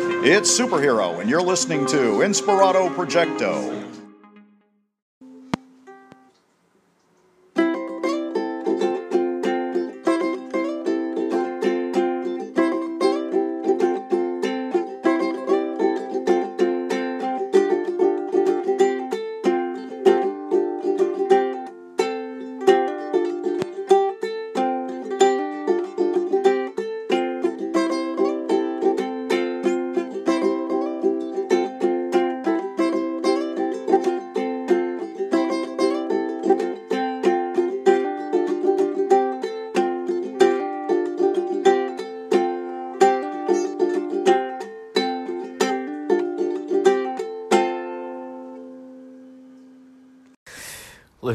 It's Superhero, and you're listening to Inspirado Projecto.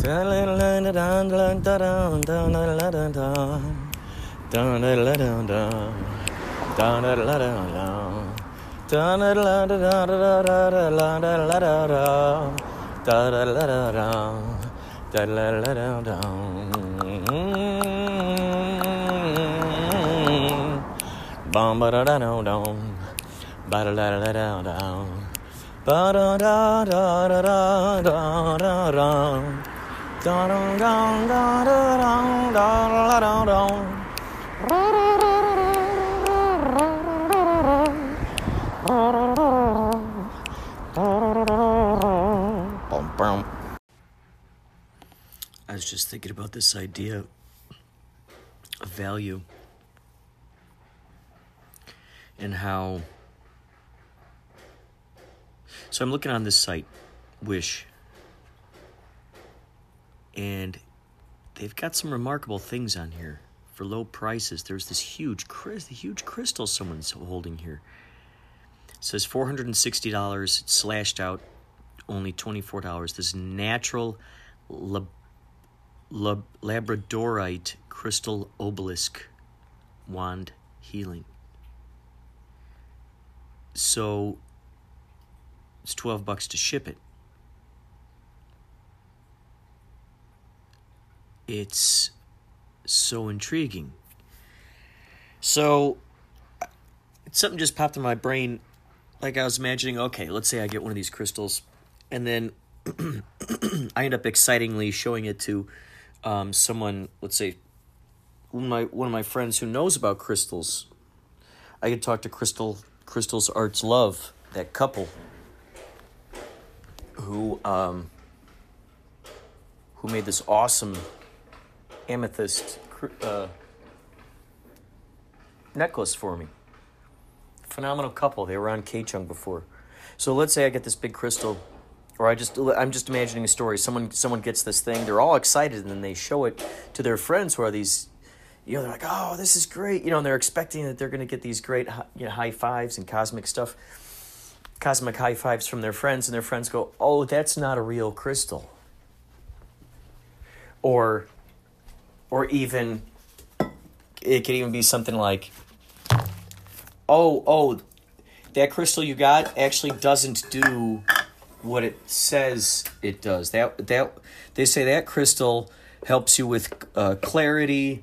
Bum ba da down, dun a letter down, dun a little down, da dum dum ba da la la la la, da la la la la, da la la la down, bam ba ra da da ba da da da da da da da I was just thinking about this idea of value and how. So I'm looking on this site, Wish, and they've got some remarkable things on here for low prices. There's this huge, huge crystal someone's holding here. It says $460, it's slashed out, only $24. This natural lab- lab- labradorite crystal obelisk wand healing. So it's 12 bucks to ship it. It's so intriguing. So something just popped in my brain like I was imagining, okay, let's say I get one of these crystals and then I end up excitingly showing it to um, someone, let's say one of my one of my friends who knows about crystals. I could talk to Crystal Crystal's Arts Love, that couple who um, who made this awesome amethyst uh, necklace for me. Phenomenal couple. They were on K Chung before. So let's say I get this big crystal, or I just I'm just imagining a story. Someone someone gets this thing. They're all excited, and then they show it to their friends who are these. You know, they're like, "Oh, this is great!" You know, and they're expecting that they're going to get these great, you know, high fives and cosmic stuff, cosmic high fives from their friends, and their friends go, "Oh, that's not a real crystal." Or, or even, it could even be something like, "Oh, oh, that crystal you got actually doesn't do what it says it does. That that they say that crystal helps you with uh, clarity,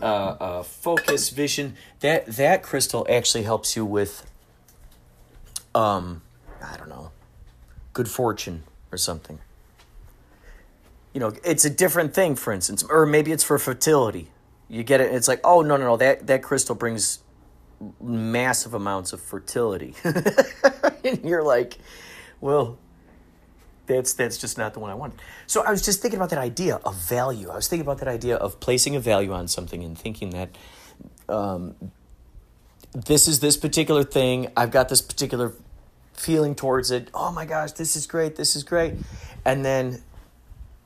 uh, uh, focus, vision. That that crystal actually helps you with, um, I don't know, good fortune or something. You know, it's a different thing, for instance, or maybe it's for fertility. You get it. It's like, oh no, no, no. That that crystal brings massive amounts of fertility. and you're like, well, that's that's just not the one I wanted. So I was just thinking about that idea of value. I was thinking about that idea of placing a value on something and thinking that um, this is this particular thing. I've got this particular feeling towards it. Oh my gosh, this is great. This is great. And then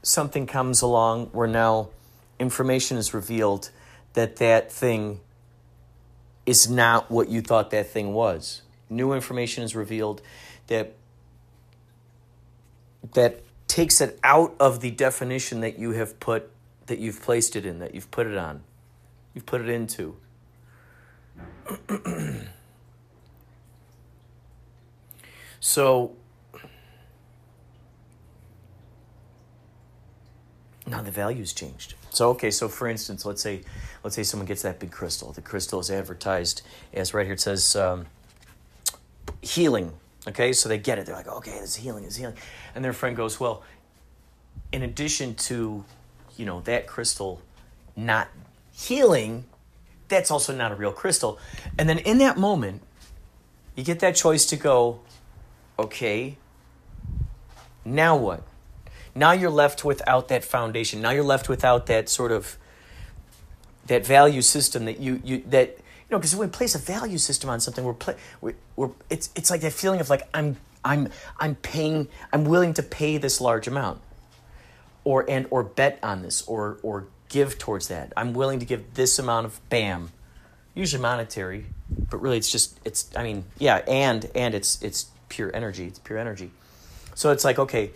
something comes along where now information is revealed that that thing is not what you thought that thing was. New information is revealed that that takes it out of the definition that you have put that you've placed it in, that you've put it on. You've put it into. so now the value's changed. So okay, so for instance, let's say let's say someone gets that big crystal. The crystal is advertised as right here it says um, healing. Okay, so they get it. They're like, okay, this healing is healing, and their friend goes, well, in addition to, you know, that crystal not healing, that's also not a real crystal. And then in that moment, you get that choice to go, okay, now what? Now you're left without that foundation. Now you're left without that sort of that value system that you you that you know because when we place a value system on something, we're we're, we're it's it's like that feeling of like I'm I'm I'm paying I'm willing to pay this large amount, or and or bet on this or or give towards that. I'm willing to give this amount of bam, usually monetary, but really it's just it's I mean yeah and and it's it's pure energy. It's pure energy. So it's like okay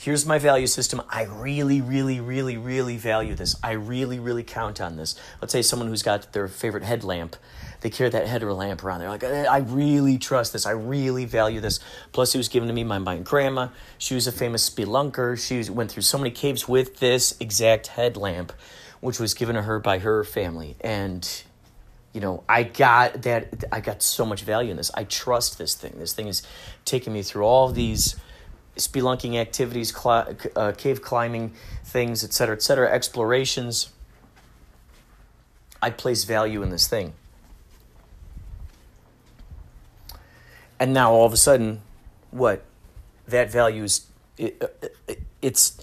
here's my value system. I really, really, really, really value this. I really, really count on this. Let's say someone who's got their favorite headlamp, they carry that headlamp around. They're like, I really trust this. I really value this. Plus, it was given to me by my grandma. She was a famous spelunker. She went through so many caves with this exact headlamp, which was given to her by her family. And you know i got that i got so much value in this i trust this thing this thing is taking me through all these spelunking activities, cl- uh, cave climbing things, etc., etc., explorations. I place value in this thing. And now all of a sudden, what? That value is, it, it, it's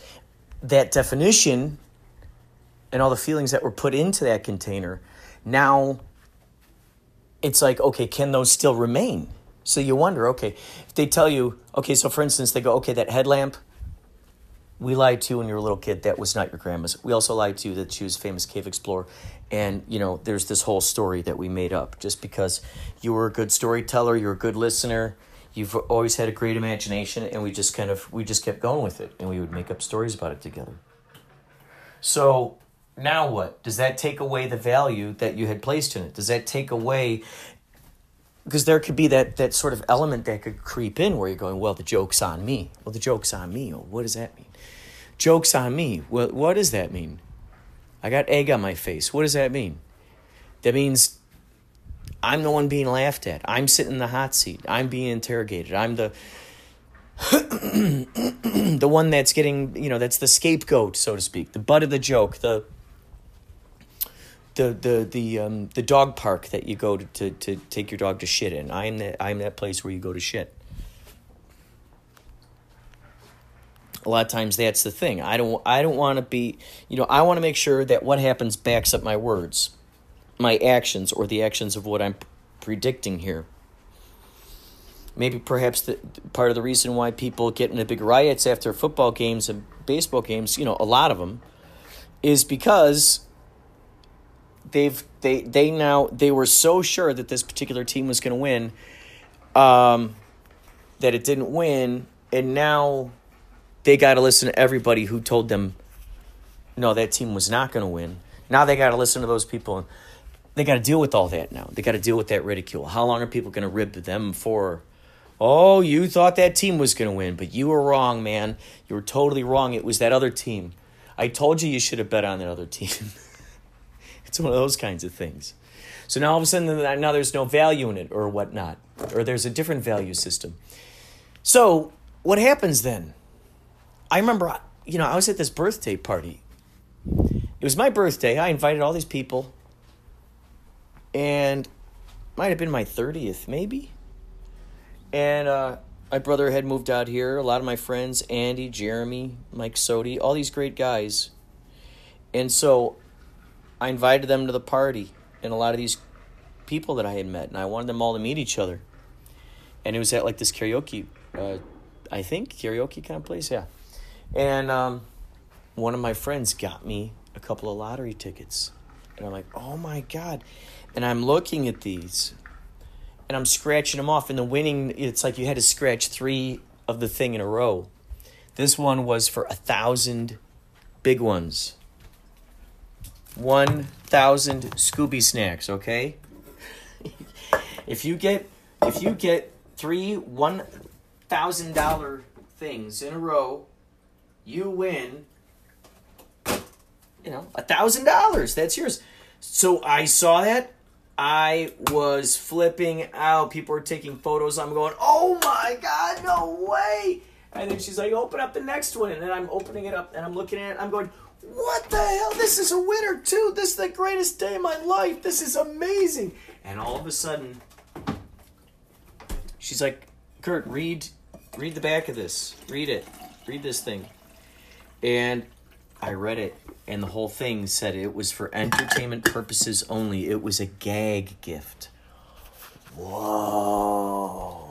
that definition and all the feelings that were put into that container. Now it's like, okay, can those still remain? So you wonder, okay, if they tell you, okay, so for instance, they go, okay, that headlamp, we lied to you when you were a little kid, that was not your grandma's. We also lied to you that she was a famous cave explorer. And, you know, there's this whole story that we made up just because you were a good storyteller, you're a good listener, you've always had a great imagination, and we just kind of, we just kept going with it, and we would make up stories about it together. So now what? Does that take away the value that you had placed in it? Does that take away because there could be that that sort of element that could creep in where you're going, well, the joke's on me. Well, the joke's on me. Well, what does that mean? Joke's on me. Well, what does that mean? I got egg on my face. What does that mean? That means I'm the one being laughed at. I'm sitting in the hot seat. I'm being interrogated. I'm the the one that's getting, you know, that's the scapegoat, so to speak, the butt of the joke, the the the the um, the dog park that you go to, to, to take your dog to shit in. I'm that I'm that place where you go to shit. A lot of times that's the thing. I don't I don't want to be you know I want to make sure that what happens backs up my words, my actions or the actions of what I'm predicting here. Maybe perhaps the part of the reason why people get into big riots after football games and baseball games, you know, a lot of them, is because they've they they now they were so sure that this particular team was going to win um, that it didn't win and now they got to listen to everybody who told them no that team was not going to win. Now they got to listen to those people they got to deal with all that now. They got to deal with that ridicule. How long are people going to rib them for? Oh you thought that team was going to win but you were wrong man. You were totally wrong. It was that other team. I told you you should have bet on that other team It's one of those kinds of things. So now all of a sudden, now there's no value in it or whatnot, or there's a different value system. So what happens then? I remember, you know, I was at this birthday party. It was my birthday. I invited all these people, and might have been my 30th, maybe. And uh, my brother had moved out here. A lot of my friends, Andy, Jeremy, Mike Sodi, all these great guys. And so I invited them to the party and a lot of these people that I had met, and I wanted them all to meet each other. And it was at like this karaoke, uh, I think, karaoke kind of place, yeah. And um, one of my friends got me a couple of lottery tickets. And I'm like, oh my God. And I'm looking at these and I'm scratching them off. And the winning, it's like you had to scratch three of the thing in a row. This one was for a thousand big ones. 1,000 Scooby snacks, okay? if you get if you get three $1,000 things in a row, you win you know, a thousand dollars. That's yours. So I saw that. I was flipping out. People were taking photos. I'm going, oh my god, no way! And then she's like, open up the next one. And then I'm opening it up and I'm looking at it. I'm going, what the hell? This is a winner too. This is the greatest day of my life. This is amazing. And all of a sudden, she's like, Kurt, read, read the back of this. Read it. Read this thing. And I read it, and the whole thing said it was for entertainment purposes only. It was a gag gift. Whoa.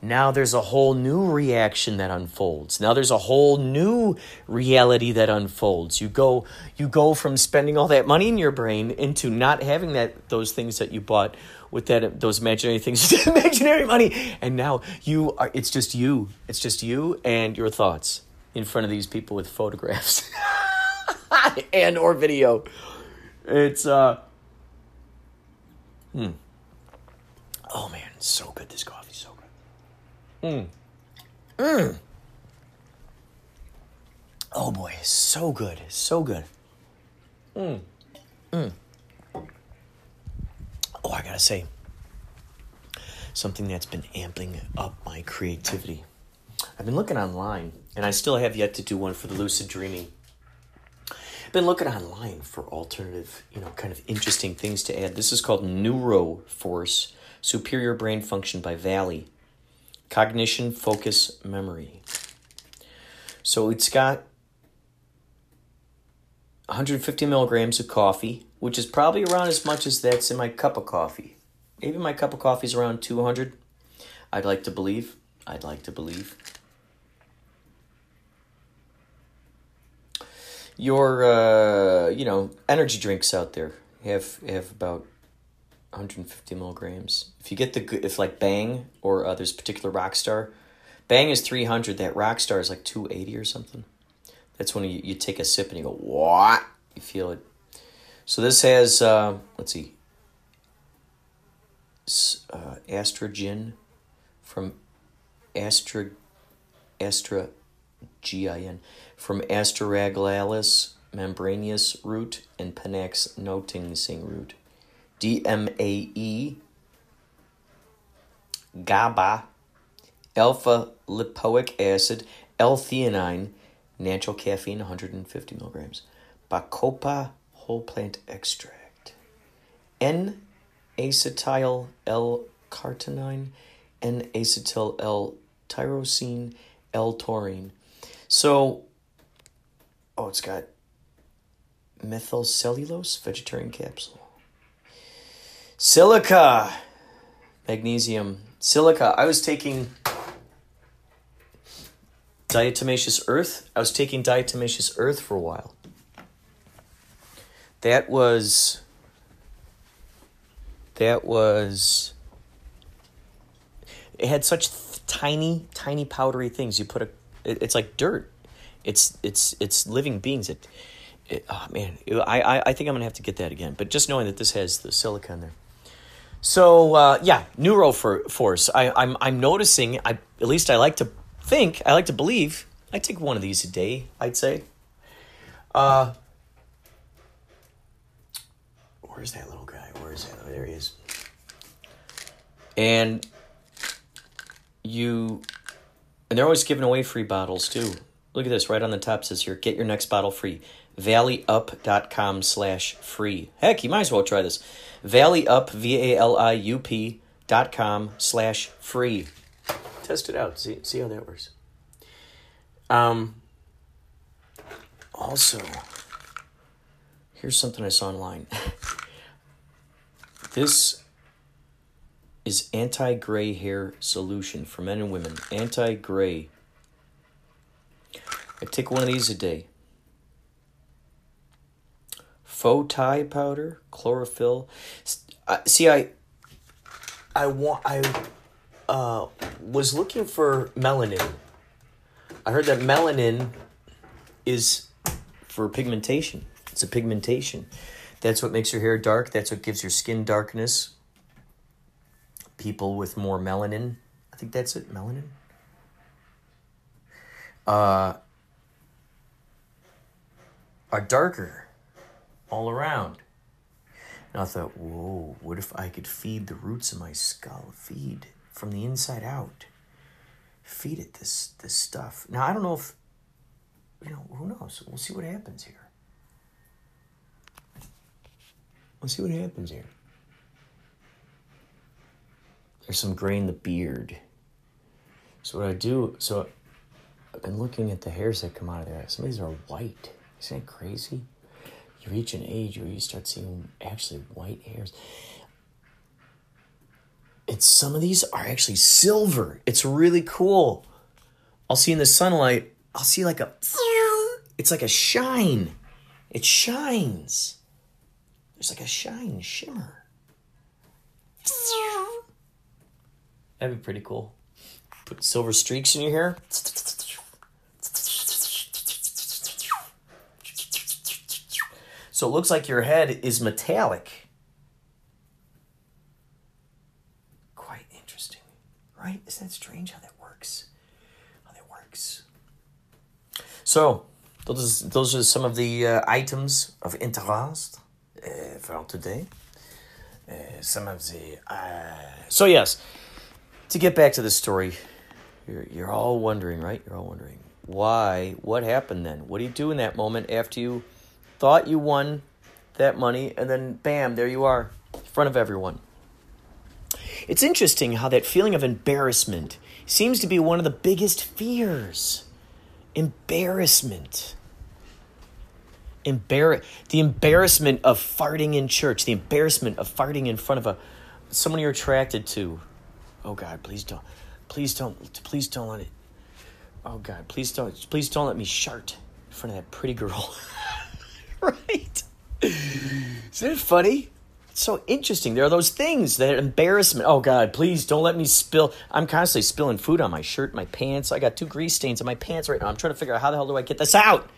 Now there's a whole new reaction that unfolds. Now there's a whole new reality that unfolds. You go you go from spending all that money in your brain into not having that those things that you bought with that those imaginary things imaginary money and now you are it's just you. It's just you and your thoughts in front of these people with photographs and or video. It's uh hmm. Oh man, so good this coffee, so. Mm. Mm. Oh boy, so good, so good. Mm. Mm. Oh, I gotta say, something that's been amping up my creativity. I've been looking online, and I still have yet to do one for the lucid dreaming. I've been looking online for alternative, you know, kind of interesting things to add. This is called Neuroforce Superior Brain Function by Vali. Cognition, focus, memory. So it's got 150 milligrams of coffee, which is probably around as much as that's in my cup of coffee. Maybe my cup of coffee is around 200. I'd like to believe. I'd like to believe. Your, uh, you know, energy drinks out there have have about 150 milligrams. If you get the good, if like Bang or uh, there's particular Rockstar, Bang is 300. That Rockstar is like 280 or something. That's when you, you take a sip and you go what you feel it. So this has uh, let's see, uh, Astra from Astra Astra G-I-N, from Astragalus membranaceus root and Panax notoginseng root. DMAE, GABA, alpha lipoic acid, L-theanine, natural caffeine 150 milligrams, Bacopa whole plant extract, N-acetyl L-carnitine, N-acetyl L-tyrosine, L-taurine. So, oh, it's got methyl cellulose vegetarian capsule. Silica, magnesium, silica. I was taking diatomaceous earth. I was taking diatomaceous earth for a while. That was that was it had such th- tiny tiny powdery things. You put a it, it's like dirt. It's it's it's living beings. It, it oh man. I, I i think i'm gonna have to get that again. But just knowing that this has the silica in there so uh, yeah neuroforce I, i'm i'm noticing i at least i like to think i like to believe i take one of these a day i'd say uh where's that little guy where's that oh, there he is and you and they're always giving away free bottles too. Look at this right on the top says here, get your next bottle free. Valiup.com slash free. Heck, you might as well try this. Valiup, V A L I U P dot com slash free test it out. See see how that works. Um. Also, here's something I saw online. this is anti gray hair solution for men and women. Anti gray. I take one of these a day. Fo-ti powder, chlorophyll. Uh, see, I, I want, I, uh, was looking for melanin. I heard that melanin is for pigmentation. It's a pigmentation. That's what makes your hair dark. That's what gives your skin darkness. People with more melanin, I think that's it, melanin. Uh, are darker all around. And I thought, whoa, what if I could feed the roots of my skull? Feed from the inside out. Feed it this this stuff. Now I don't know if you know, who knows? We'll see what happens here. We'll see what happens here. There's some gray in the beard. So what I do, so I've been looking at the hairs that come out of there. Some of these are white. Isn't that crazy? You reach an age where you start seeing actually white hairs. And some of these are actually silver. It's really cool. I'll see in the sunlight, I'll see like a, it's like a shine. It shines. There's like a shine, shimmer. That'd be pretty cool. Put silver streaks in your hair. So it looks like your head is metallic. Quite interesting, right? Isn't that strange how that works? How that works. So, those, those are some of the uh, items of interest uh, for today. Uh, some of the. Uh... So, yes, to get back to the story, you're, you're all wondering, right? You're all wondering why, what happened then? What do you do in that moment after you thought you won that money, and then bam, there you are, in front of everyone. It's interesting how that feeling of embarrassment seems to be one of the biggest fears. Embarrassment. Embar- the embarrassment of farting in church, the embarrassment of farting in front of a someone you're attracted to. Oh God, please don't, please don't, please don't let it. Oh God, please don't, please don't let me shart in front of that pretty girl. right? Isn't it funny? It's so interesting. There are those things that embarrassment. Oh God, please don't let me spill. I'm constantly spilling food on my shirt, my pants. I got two grease stains on my pants right now. I'm trying to figure out how the hell do I get this out.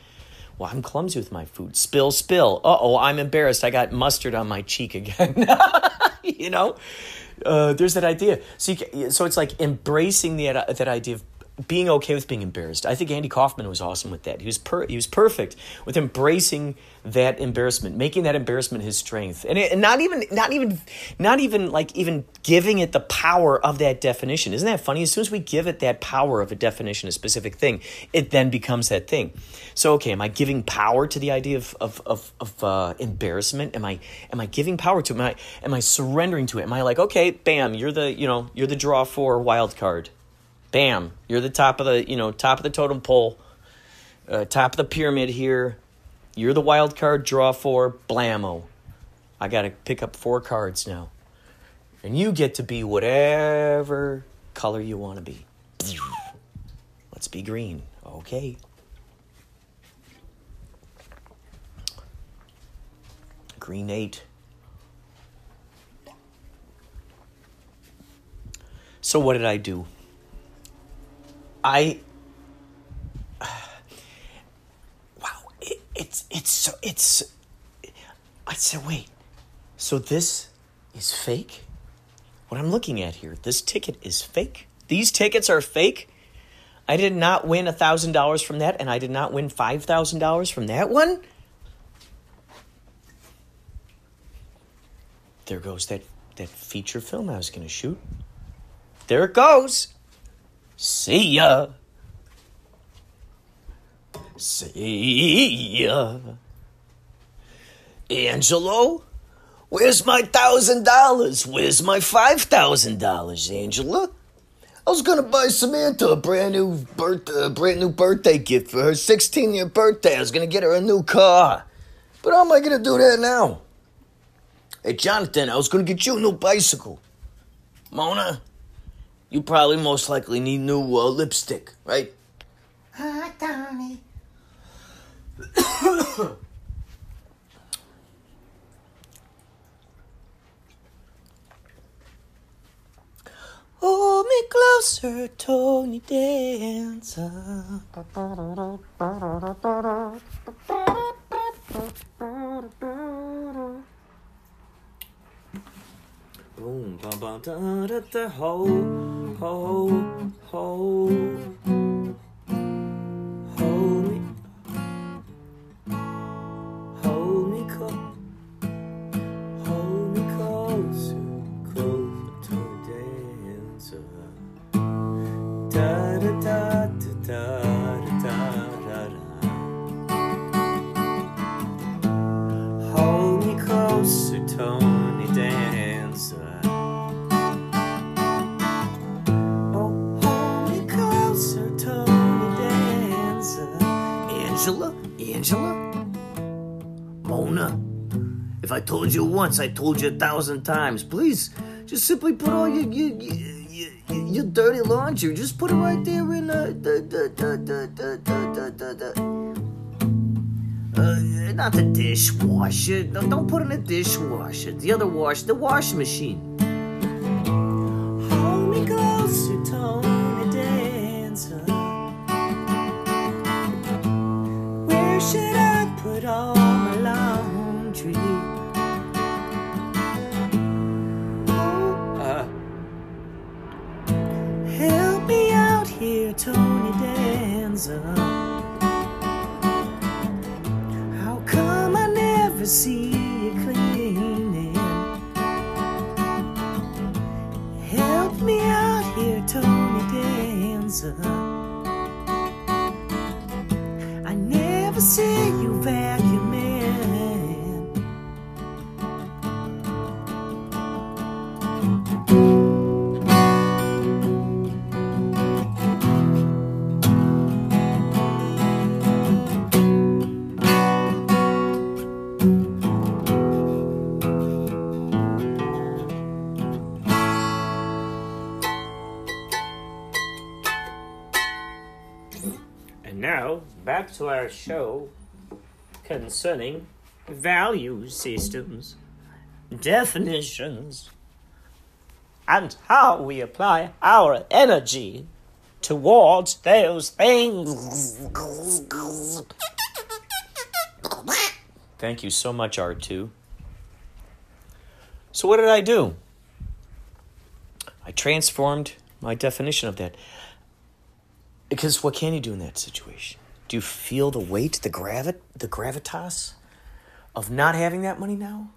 Well, I'm clumsy with my food. Spill, spill. Uh oh, I'm embarrassed. I got mustard on my cheek again. you know, uh, there's that idea. So, you, so it's like embracing the, that idea of being okay with being embarrassed. I think Andy Kaufman was awesome with that. He was per, he was perfect with embracing that embarrassment, making that embarrassment his strength, and, it, and not even not even not even like even giving it the power of that definition. Isn't that funny? As soon as we give it that power of a definition, a specific thing, it then becomes that thing. So okay, am I giving power to the idea of of of, of uh, embarrassment? Am I am I giving power to it? Am I am I surrendering to it? Am I like okay, bam, you're the you know you're the draw for wild card Bam, you're the top of the you know top of the totem pole, uh, top of the pyramid here. You're the wild card draw for blammo. I got to pick up four cards now, and you get to be whatever color you want to be. Let's be green, okay? Green eight. So what did I do? I wow, it, it's it's so it's. I said, wait, so this is fake? What I'm looking at here, this ticket is fake. These tickets are fake. I did not win thousand dollars from that, and I did not win five thousand dollars from that one. There goes that that feature film I was going to shoot. There it goes. See ya. See ya. Angelo, where's my thousand dollars? Where's my five thousand dollars, Angela? I was gonna buy Samantha a brand new birthday, a brand new birthday gift for her 16 year birthday. I was gonna get her a new car, but how am I gonna do that now? Hey, Jonathan, I was gonna get you a new bicycle. Mona, you probably most likely need new uh, lipstick, right? Hi, Tony. Hold me closer, Tony Dancer. Boom, ba ba da da da ho, ho, ho. Angela? Mona? If I told you once, I told you a thousand times. Please, just simply put all your your, your, your, dirty laundry, just put it right there in uh, the. the, the, the, the, the, the, the. Uh, not the dishwasher. No, don't put in the dishwasher. The other wash, the washing machine. Here, Tony Dancer. How come I never see you cleaning? Help me out here, Tony Dancer. To our show concerning value systems, definitions, and how we apply our energy towards those things. Thank you so much, R2. So, what did I do? I transformed my definition of that. Because what can you do in that situation? Do you feel the weight, the gravit, the gravitas of not having that money now?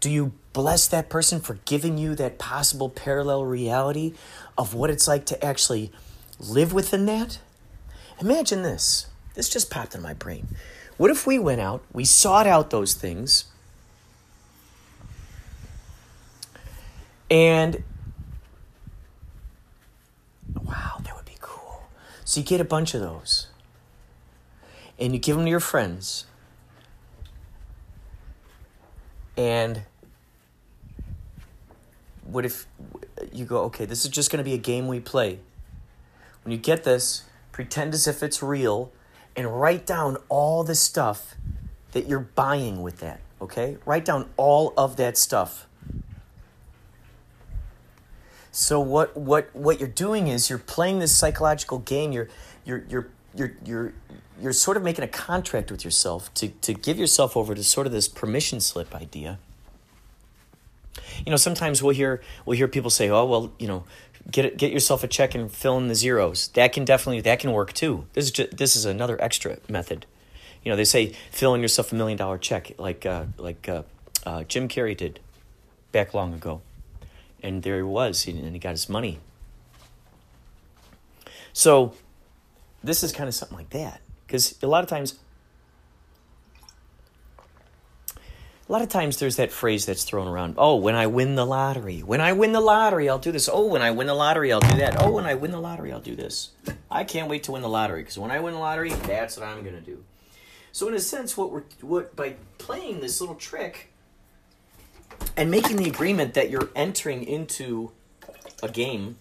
Do you bless that person for giving you that possible parallel reality of what it's like to actually live within that? Imagine this. This just popped in my brain. What if we went out, we sought out those things, and wow, that would be cool. So you get a bunch of those, and you give them to your friends, and what if you go, okay, this is just going to be a game we play. When you get this, pretend as if it's real and write down all the stuff that you're buying with that, okay? Write down all of that stuff. So what what what you're doing is you're playing this psychological game. You're you're you're you're you're you're sort of making a contract with yourself to to give yourself over to sort of this permission slip idea. You know, sometimes we'll hear we'll hear people say, "Oh, well, you know, get get yourself a check and fill in the zeros." That can definitely that can work too. This is just, this is another extra method. You know, they say fill in yourself a million dollar check, like uh, like uh, uh, Jim Carrey did back long ago, and there he was, and he got his money. So, this is kind of something like that, because a lot of times a lot of times there's that phrase that's thrown around oh when i win the lottery when i win the lottery i'll do this. Oh when i win the lottery i'll do that. Oh when i win the lottery i'll do this. I can't wait to win the lottery because when i win the lottery that's what i'm going to do. So in a sense what we're what by playing this little trick and making the agreement that you're entering into a game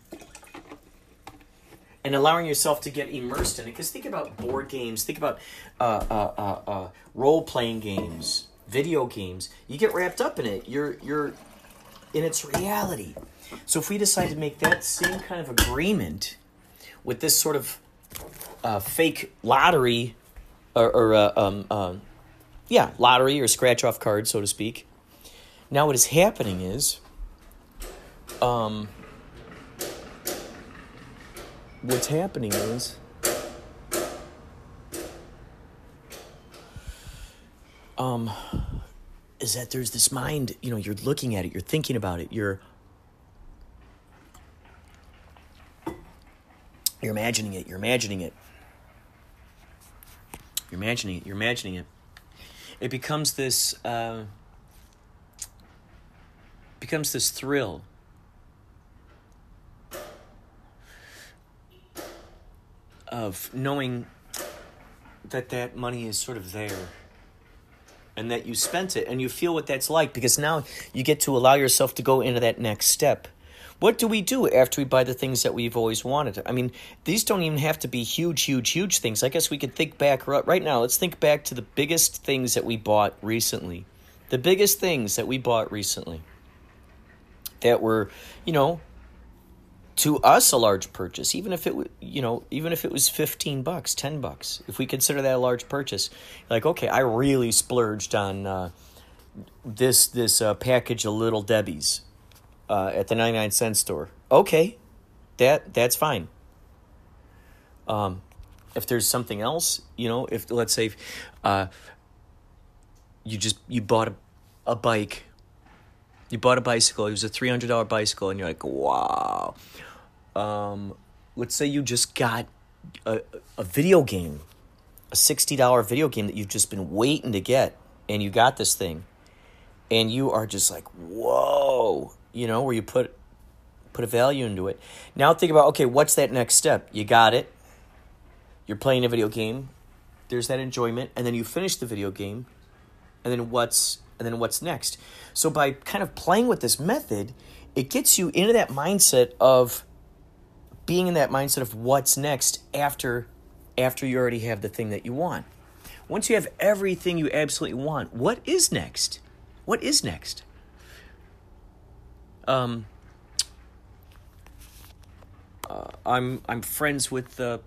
and allowing yourself to get immersed in it because think about board games think about uh, uh, uh, uh, role-playing games video games, you get wrapped up in it. You're you're in its reality. So if we decide to make that same kind of agreement with this sort of uh, fake lottery, or, or uh, um, yeah, lottery or scratch off card, so to speak. Now what is happening is, um, what's happening is. um, is that there's this mind, you know, you're looking at it, you're thinking about it, you're you're imagining it, you're imagining it. You're imagining it, you're imagining it. It becomes this uh, becomes this thrill. Of knowing that that money is sort of there and that you spent it and you feel what that's like because now you get to allow yourself to go into that next step. What do we do after we buy the things that we've always wanted? I mean, these don't even have to be huge, huge, huge things. I guess we could think back right now. Let's think back to the biggest things that we bought recently. The biggest things that we bought recently that were, you know, to us a large purchase even if it you know even if it was 15 bucks 10 bucks if we consider that a large purchase like okay i really splurged on uh, this this uh, package of little debbie's uh, at the 99 cent store. Okay that that's fine. Um, if there's something else you know if let's say uh, you just you bought a, a bike you bought a bicycle it was a $300 bicycle and you're like wow um, let's say you just got a, a video game, a $60 video game that you've just been waiting to get, and you got this thing, and you are just like, whoa, you know, where you put put a value into it. Now think about okay, what's that next step? You got it. You're playing a video game. There's that enjoyment, and then you finish the video game, and then what's and then what's next? So by kind of playing with this method, it gets you into that mindset of being in that mindset of what's next after after you already have the thing that you want. Once you have everything you absolutely want, what is next? What is next? Um, uh, I'm I'm friends with uh,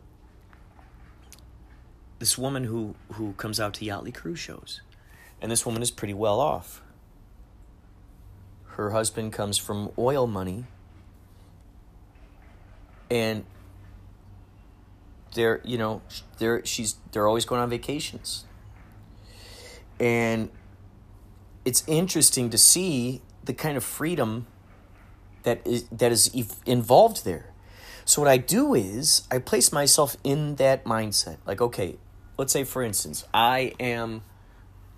this woman who who comes out to Yachtley Crew shows, and this woman is pretty well off. Her husband comes from oil money. And they're you know they're she's they're always going on vacations. And it's interesting to see the kind of freedom that is that is involved there. So what i do is i place myself in that mindset. Like okay let's say for instance i am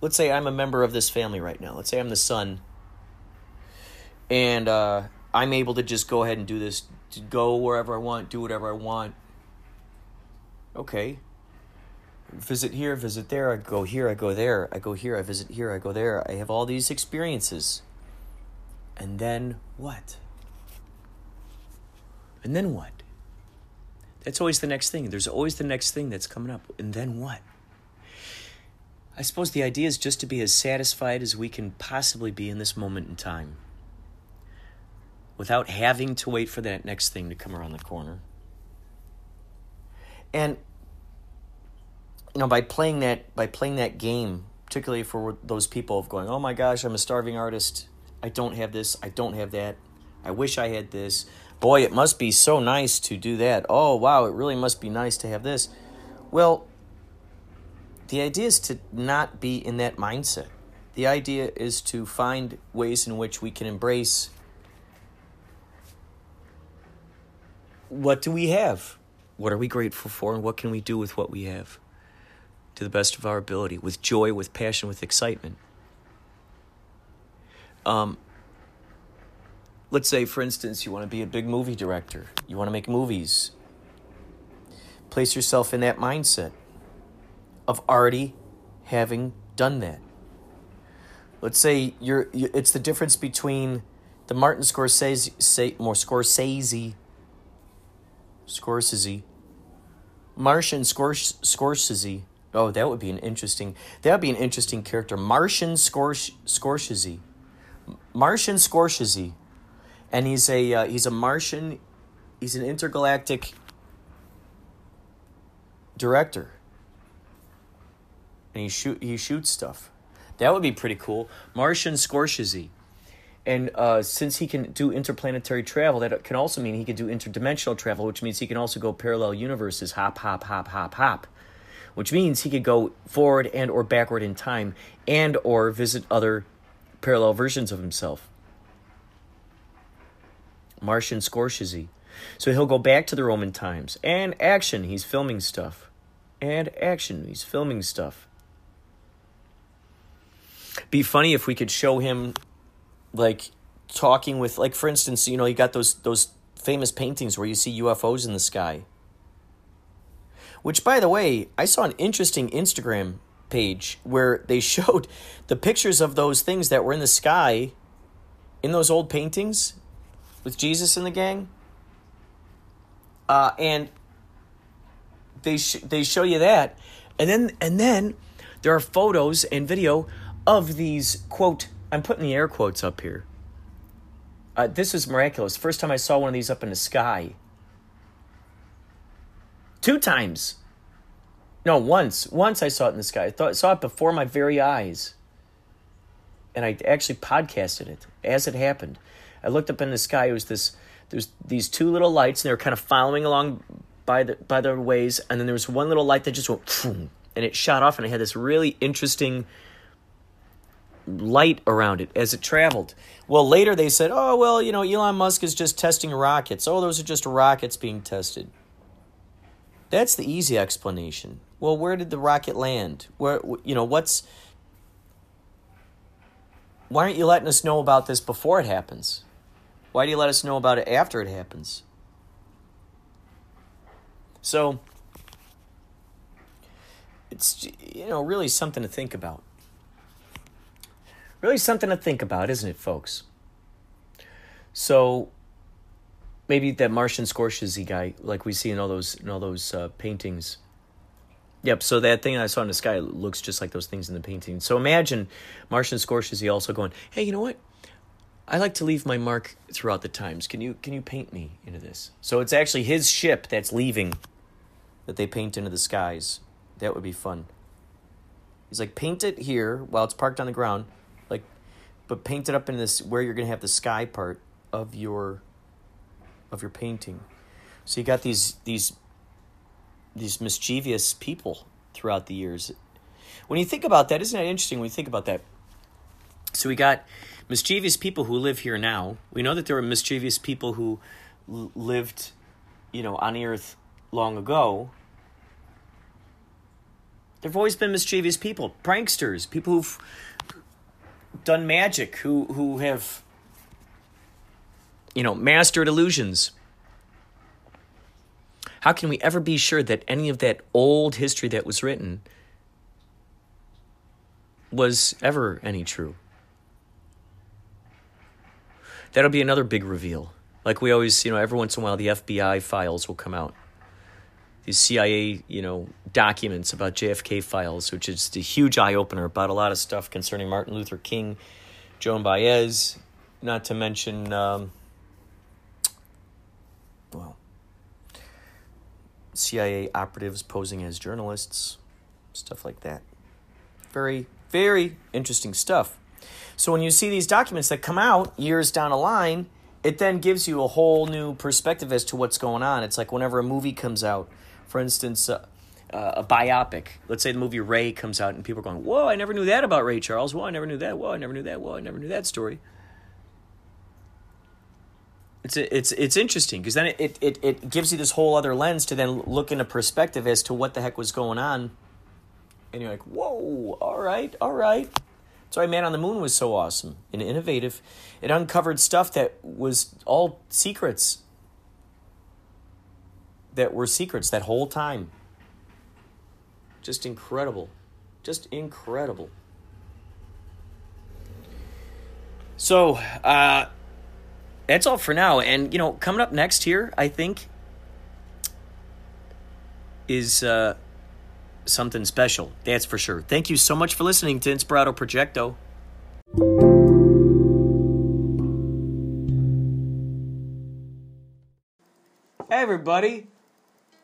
let's say i'm a member of this family right now let's say i'm the son and uh, i'm able to just go ahead and do this go wherever I want, do whatever I want. Okay. Visit here, visit there, I go here, I go there, I go here, I visit here, I go there. I have all these experiences. And then what? And then what? That's always the next thing. There's always the next thing that's coming up. And then what? I suppose the idea is just to be as satisfied as we can possibly be in this moment in time without having to wait for that next thing to come around the corner. And you know, by playing that by playing that game, particularly for those people of going, "Oh my gosh, I'm a starving artist. I don't have this. I don't have that. I wish I had this. Boy, it must be so nice to do that. Oh, wow, it really must be nice to have this." Well, the idea is to not be in that mindset. The idea is to find ways in which we can embrace what do we have? What are we grateful for, and what can we do with what we have? To the best of our ability, with joy, with passion, with excitement. um, let's say, for instance, you want to be a big movie director, you want to make movies. Place yourself in that mindset of already having done that. Let's say you're, you, it's the difference between the Martin Scorsese, say, more Scorsese, Scorsese, Martian Scors, Scorsese. Oh, that would be an interesting. That would be an interesting character. Martian Scors, Scorsese, Martian Scorsese, and he's a uh, he's a Martian. He's an intergalactic director, and he shoot he shoots stuff. That would be pretty cool. Martian Scorsese. And uh, since he can do interplanetary travel, that can also mean he can do interdimensional travel, which means he can also go parallel universes, hop, hop, hop, hop, hop. Which means he could go forward and or backward in time, and or visit other parallel versions of himself. Martian Scorsese. So he'll go back to the Roman times. And action, he's filming stuff. And action, he's filming stuff. Be funny if we could show him like talking with like for instance you know you got those those famous paintings where you see ufos in the sky. Which by the way i saw an interesting instagram page where they showed the pictures of those things that were in the sky in those old paintings with jesus and the gang. Uh, and they sh- they show you that. And then and then there are photos and video of these quote I'm putting the air quotes up here. Uh, this is miraculous. First time I saw one of these up in the sky. Two times. No, once. Once I saw it in the sky. I thought, saw it before my very eyes. And I actually podcasted it as it happened. I looked up in the sky. It was this. There's these two little lights, and they were kind of following along by the by their ways. And then there was one little light that just went, and it shot off, and it had this really interesting light around it as it traveled. Well, later they said, oh, well, you know, Elon Musk is just testing rockets. Oh, those are just rockets being tested. That's the easy explanation. Well, where did the rocket land? Where, you know, what's. Why aren't you letting us know about this before it happens? Why do you let us know about it after it happens? So, it's, you know, really something to think about. Really something to think about, isn't it, folks? So maybe that Martian Scorsese guy, like we see in all those in all those uh, paintings. Yep. So that thing I saw in the sky looks just like those things in the painting. So imagine Martian Scorsese also going, "Hey, you know what? I like to leave my mark throughout the times. Can you can you paint me into this?" So it's actually his ship that's leaving, that they paint into the skies. That would be fun. He's like, paint it here while it's parked on the ground but paint it up in this where you're going to have the sky part of your of your painting. So you got these these these mischievous people throughout the years. When you think about that, isn't that interesting when you think about that? So we got mischievous people who live here now. We know that there were mischievous people who l- lived, you know, on earth long ago. There've always been mischievous people, pranksters, people who've done magic, who who have you know mastered illusions. How can we ever be sure that any of that old history that was written was ever any true? That'll be another big reveal. Like we always, you know, every once in a while the FBI files will come out these CIA, you know, documents about JFK files, which is a huge eye opener about a lot of stuff concerning Martin Luther King, Joan Baez, not to mention, um, well, CIA operatives posing as journalists, stuff like that. Very, very interesting stuff. So when you see these documents that come out years down the line, it then gives you a whole new perspective as to what's going on. It's like whenever a movie comes out for instance, uh, uh, a biopic. Let's say the movie Ray comes out and people are going, Whoa, I never knew that about Ray Charles. Whoa, I never knew that. Whoa, I never knew that. Whoa, I never knew that story. It's, it's, it's interesting because then it, it, it gives you this whole other lens to then look in a perspective as to what the heck was going on. And you're like, whoa, all right, all right. That's why Man on the Moon was so awesome and innovative. It uncovered stuff that was all secrets. That were secrets that whole time. Just incredible. Just incredible. So, uh, that's all for now. And, you know, coming up next here, I think, is uh, something special. That's for sure. Thank you so much for listening to Inspirado Projecto. Hey, everybody.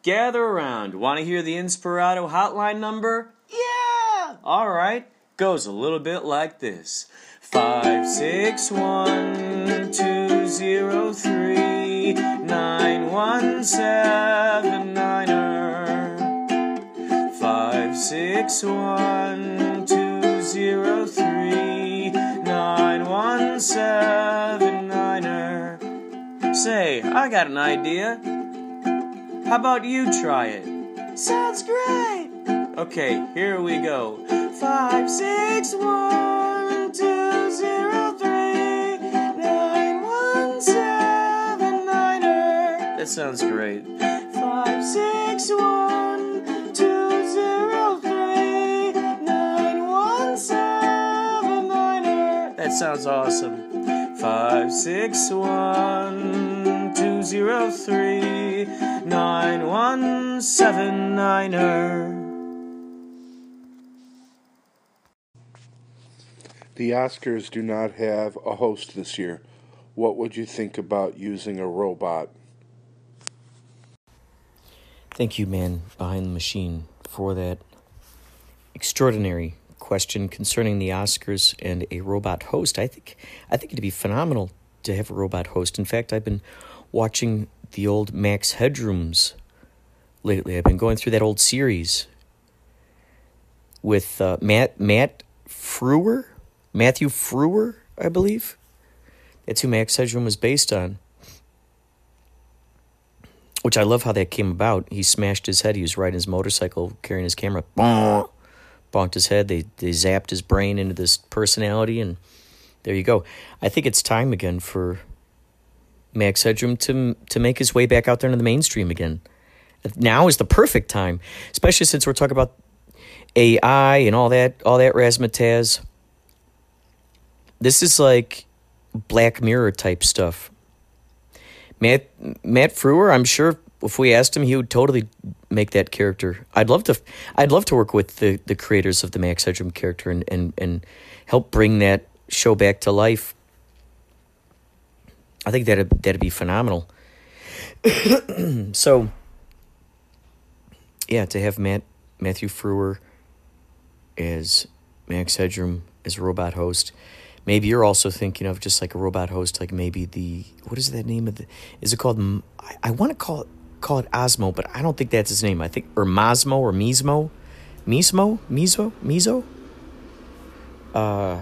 Gather around. Want to hear the Inspirado hotline number? Yeah! All right. Goes a little bit like this five six one two zero three nine one seven niner five six one two zero three nine one seven niner say i got an idea how about you try it sounds great okay here we go five six one two zero three nine one seven niner. That sounds great. Five six one two zero three nine one seven niner. That sounds awesome. Five six one zero three nine one seven niner. The Oscars do not have a host this year. What would you think about using a robot? Thank you, man behind the machine, for that extraordinary question concerning the Oscars and a robot host. I think I think it'd be phenomenal to have a robot host. In fact, I've been watching the old Max Headrooms lately. I've been going through that old series with uh, Matt Matt Frewer, Matthew Frewer, I believe. That's who Max Headroom was based on. Which I love how that came about. He smashed his head. He was riding his motorcycle, carrying his camera. Bonked his head. They they zapped his brain into this personality, and there you go. I think it's time again for Max Headroom to to make his way back out there into the mainstream again. Now is the perfect time, especially since we're talking about AI and all that all that razzmatazz. This is like Black Mirror type stuff. Matt Matt Frewer, I'm sure if we asked him, he would totally make that character. I'd love to. I'd love to work with the, the creators of the Max Headroom character and, and and help bring that show back to life. I think that'd that'd be phenomenal. so, yeah, to have Matt Matthew Frewer as Max Headroom as a robot host. Maybe you're also thinking of just like a robot host, like maybe the what is that name of the? Is it called? I, I want to call it call it Osmo, but I don't think that's his name. I think or Mosmo or Mismo, Mismo, Miso, Miso. Uh,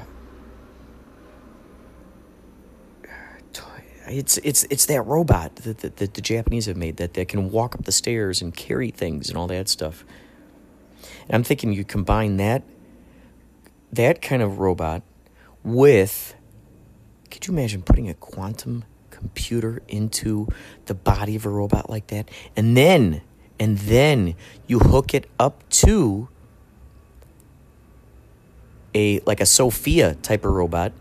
it's it's it's that robot that, that, that the Japanese have made that that can walk up the stairs and carry things and all that stuff. And I'm thinking you combine that that kind of robot with could you imagine putting a quantum computer into the body of a robot like that and then and then you hook it up to a like a Sophia type of robot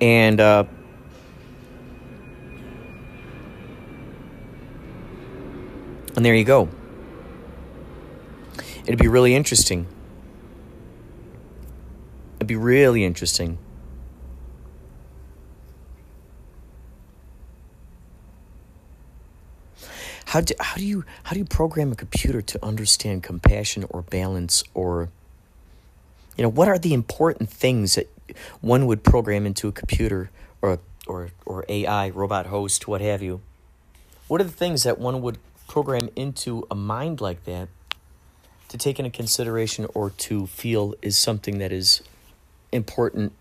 and uh, and there you go. It'd be really interesting. It'd be really interesting. How do, how do you how do you program a computer to understand compassion or balance or you know what are the important things that one would program into a computer or or or AI robot host what have you. What are the things that one would program into a mind like that to take into consideration or to feel is something that is important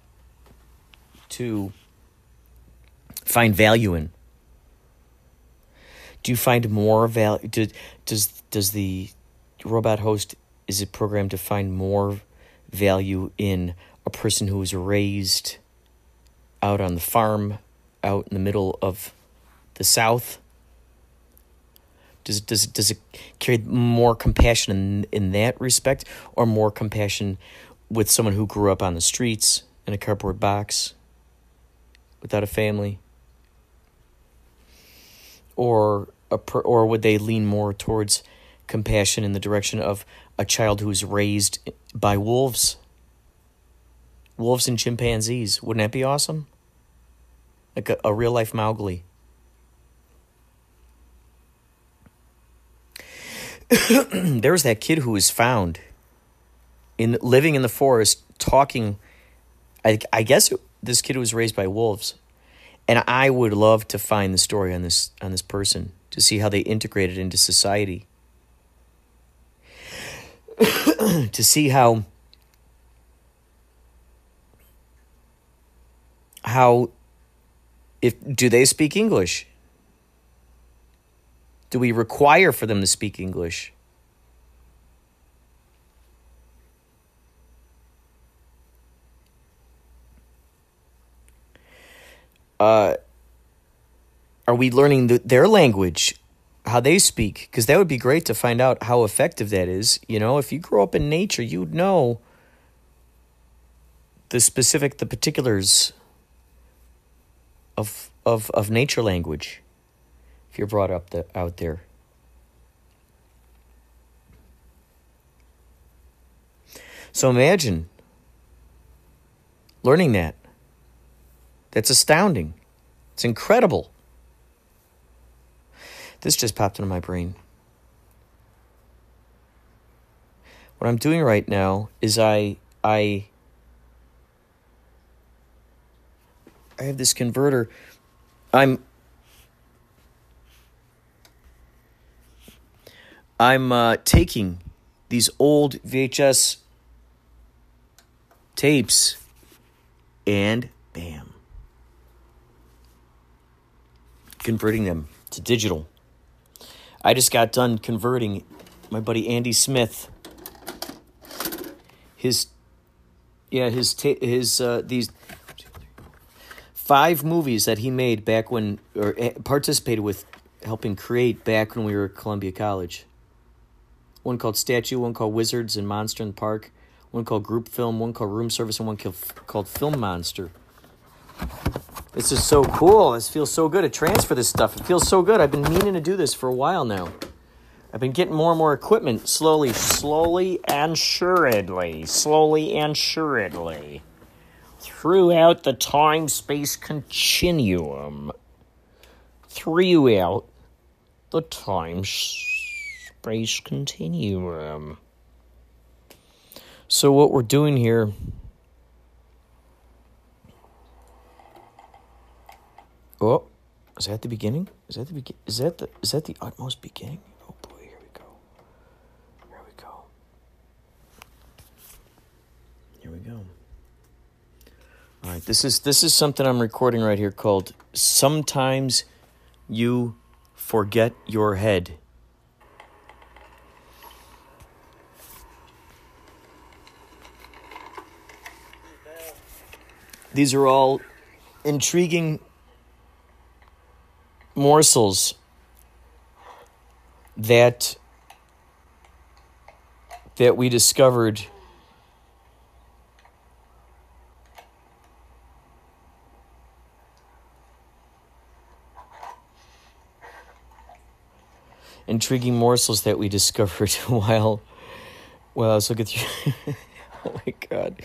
to find value in? Do you find more value do, does does the robot host is it programmed to find more value in a person who was raised out on the farm out in the middle of the south. Does does does it carry more compassion in, in that respect or more compassion with someone who grew up on the streets in a cardboard box without a family? Or a or would they lean more towards compassion in the direction of a child who's raised by wolves wolves and chimpanzees. Wouldn't that be awesome? Like a, a real life mowgli. There was that kid who was found in living in the forest talking. I, I guess this kid was raised by wolves. And i would love to find the story on this on this person to see how they integrated into society. To see how how if do they speak english do we require for them to speak English? Uh, are we learning the, their language, how they speak? Because that would be great to find out how effective that is. You know, if you grow up in nature, you'd know the specific, the particulars of of of nature language if you're brought up the, out there. So imagine learning that. That's astounding. It's incredible. This just popped into my brain. What I'm doing right now is I I I have this converter. I'm I'm uh, taking these old VHS tapes and bam, converting them to digital. I just got done converting my buddy Andy Smith. His, yeah, his ta- his uh, these five movies that he made back when or eh, participated with helping create back when we were at Columbia College one called Statue, one called Wizards and Monster in the Park, one called Group Film, one called Room Service, and one called Film Monster. This is so cool. This feels so good to transfer this stuff. It feels so good. I've been meaning to do this for a while now. I've been getting more and more equipment slowly, slowly and suredly, slowly and suredly throughout the time space continuum. Throughout the time space continuum. So, what we're doing here. Oh, is that the beginning? Is that the begin? Is that the is that the utmost beginning? Oh boy, here we go. Here we go. Here we go. All right, this is this is something I'm recording right here called "Sometimes You Forget Your Head." These are all intriguing morsels that that we discovered intriguing morsels that we discovered while while I was looking through oh my god.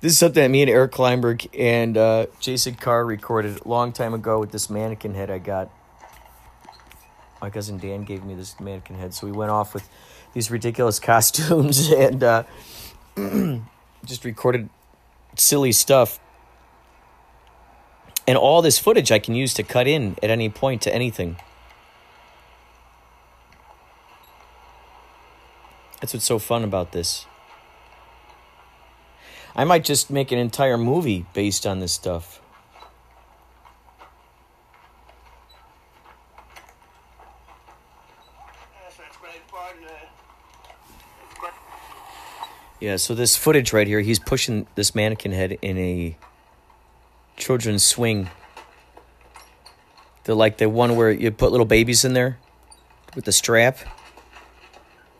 This is something that me and Eric Kleinberg and uh, Jason Carr recorded a long time ago with this mannequin head I got. My cousin Dan gave me this mannequin head, so we went off with these ridiculous costumes and uh, just recorded silly stuff. And all this footage I can use to cut in at any point to anything. That's what's so fun about this. I might just make an entire movie based on this stuff. Yeah, so this footage right here, he's pushing this mannequin head in a children's swing. They're like the one where you put little babies in there with the strap.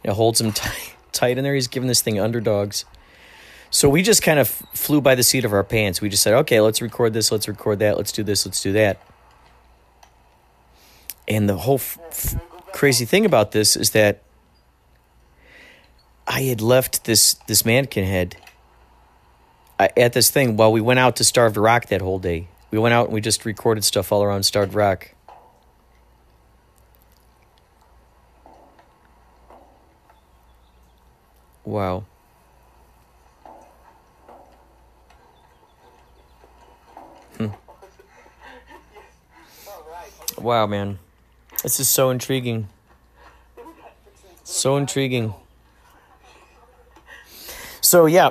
It holds him tight, tight in there. He's giving this thing underdogs. So we just kind of flew by the seat of our pants. We just said, okay, let's record this, let's record that, let's do this, let's do that. And the whole f- f- crazy thing about this is that I had left this this mannequin head at this thing while we went out to Starved Rock that whole day. We went out and we just recorded stuff all around Starved Rock. Wow. Hmm. Wow, man. This is so intriguing. So intriguing. So yeah,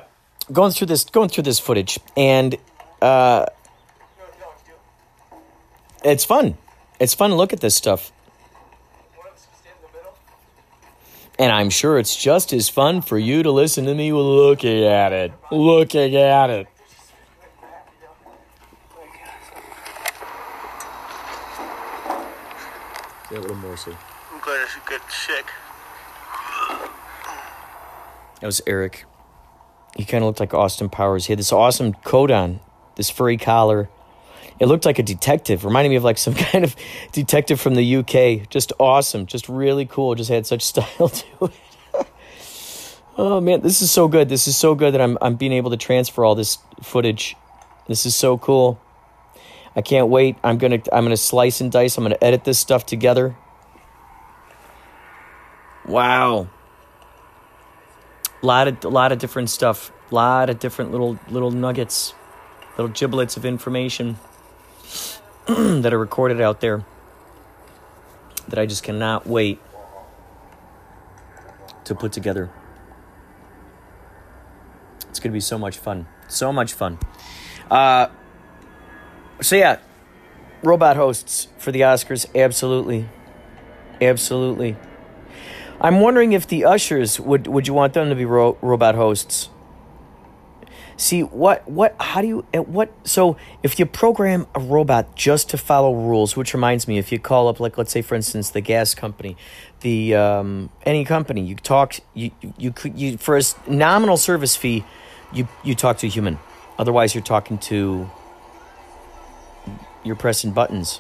going through this going through this footage and uh it's fun. It's fun to look at this stuff. And I'm sure it's just as fun for you to listen to me looking at it. Looking at it. Yeah, a little more so. I'm glad it's a good sick. That was Eric. He kind of looked like Austin Powers. He had this awesome coat on, this furry collar. It looked like a detective, reminding me of like some kind of detective from the UK. Just awesome, just really cool. Just had such style to it. oh man, this is so good. This is so good that I'm I'm being able to transfer all this footage. This is so cool. I can't wait. I'm gonna I'm gonna slice and dice. I'm gonna edit this stuff together. Wow lot of a lot of different stuff A lot of different little little nuggets little giblets of information that are recorded out there that i just cannot wait to put together. It's going to be so much fun. So much fun. Uh, so yeah robot hosts for the oscars. Absolutely. Absolutely. I'm wondering if the ushers would would you want them to be ro- robot hosts? See what what how do you at what so if you program a robot just to follow rules, which reminds me, if you call up like let's say for instance the gas company, the um, any company, you talk you you could you for a nominal service fee, you you talk to a human. Otherwise, you're talking to you're pressing buttons.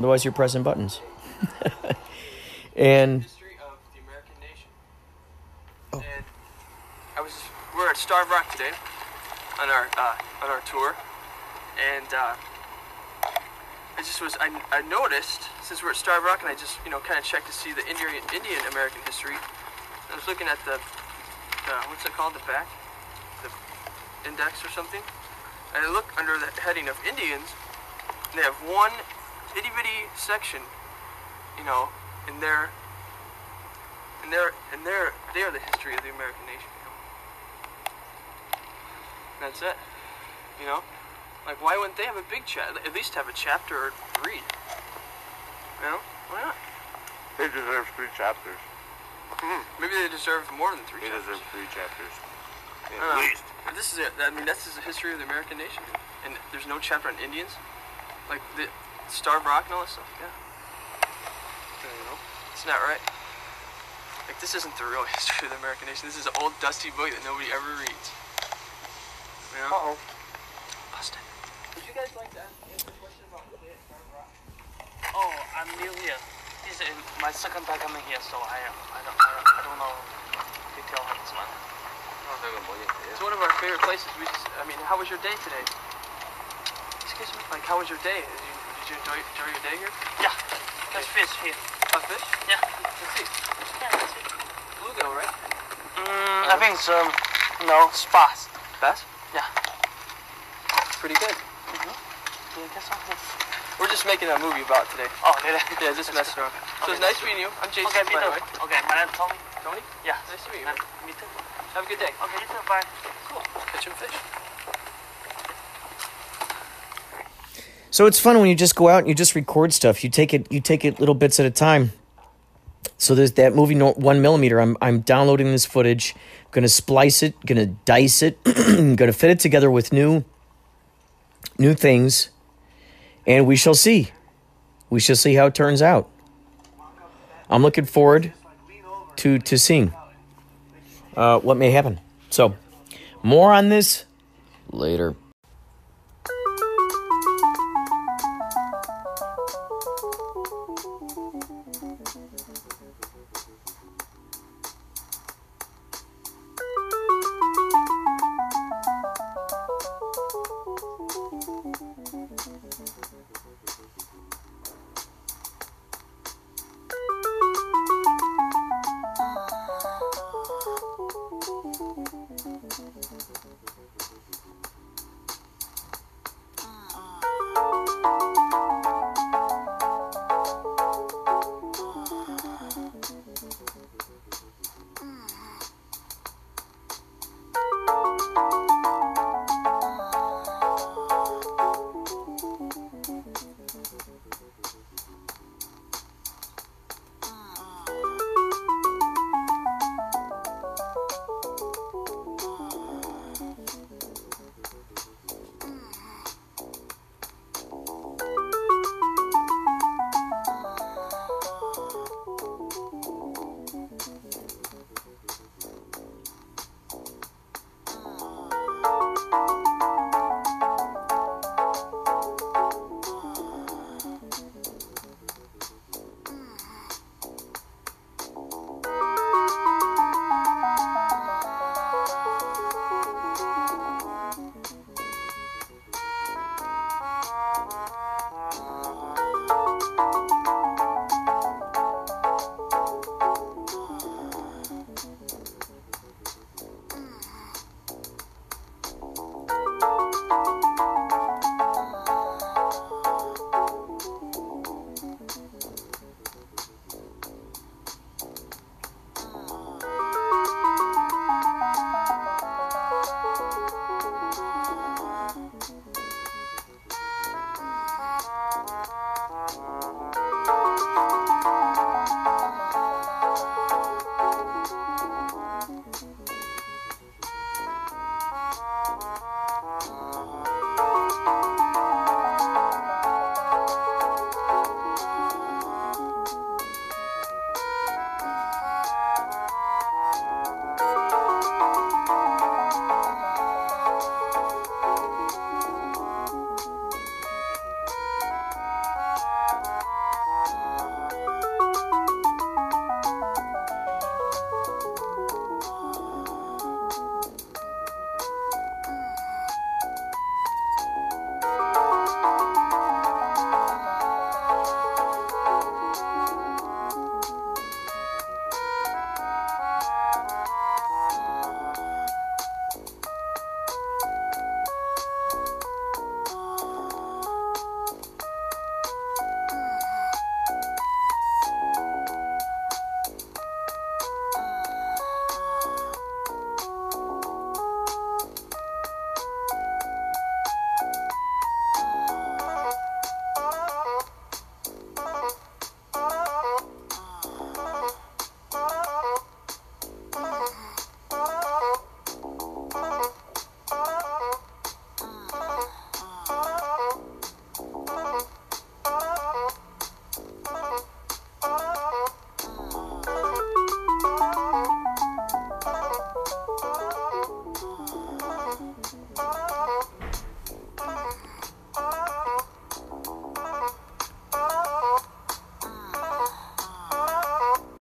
Otherwise, you're pressing buttons. And I was we're at Starved Rock today on our uh, on our tour, and uh, I just was I, I noticed since we're at Starved Rock and I just you know kind of checked to see the Indian Indian American history. I was looking at the, what's it called the back, the index or something, and I look under the heading of Indians. And they have one itty bitty section, you know, in their and they're and they're they are the history of the American nation. That's it. You know, like why wouldn't they have a big chat? At least have a chapter or read. You know, why not? They deserve three chapters. Hmm. Maybe they deserve more than three They chapters. deserve three chapters. Don't know. This is it. I mean, this is the history of the American nation, and there's no chapter on Indians, like the Starved Rock and all that stuff. Yeah. Yeah, You know, it's not right. Like this isn't the real history of the American nation. This is an old dusty book that nobody ever reads. You? Uh-oh. Busted. Would you guys like to answer a question about the day at Starved Rock? Oh, I'm new here. This is my second time coming here, so I I don't I don't, I don't know detail on this one. It's one of our favorite places. We just, I mean, how was your day today? Excuse me. Like, how was your day? Did you, did you enjoy, enjoy your day here? Yeah, there's fish here. Caught fish? Yeah, Let's see. yeah, that's it. Bluegill, right? Mm, I think it's um no spas. Bass? Yeah. Pretty good. Mm-hmm. Yeah, that's all. We're just making a movie about today. Oh, did I? Yeah, just messing around. So it's Okay, nice meeting you. I'm Jason, Okay, me by the too. way. Okay, my name's Tony. Tony? Yeah. Nice to meet you. Nice- Me too. Have a good day. Okay, you too. Bye. Cool. Catch some fish. So it's fun when you just go out and you just record stuff. You take it you take it little bits at a time. so there's that movie one millimeter. I'm I'm downloading this footage, gonna splice it, gonna dice it, gonna fit it together with new new things, and we shall see. We shall see how it turns out. I'm looking forward to to seeing uh, what may happen. So, more on this later.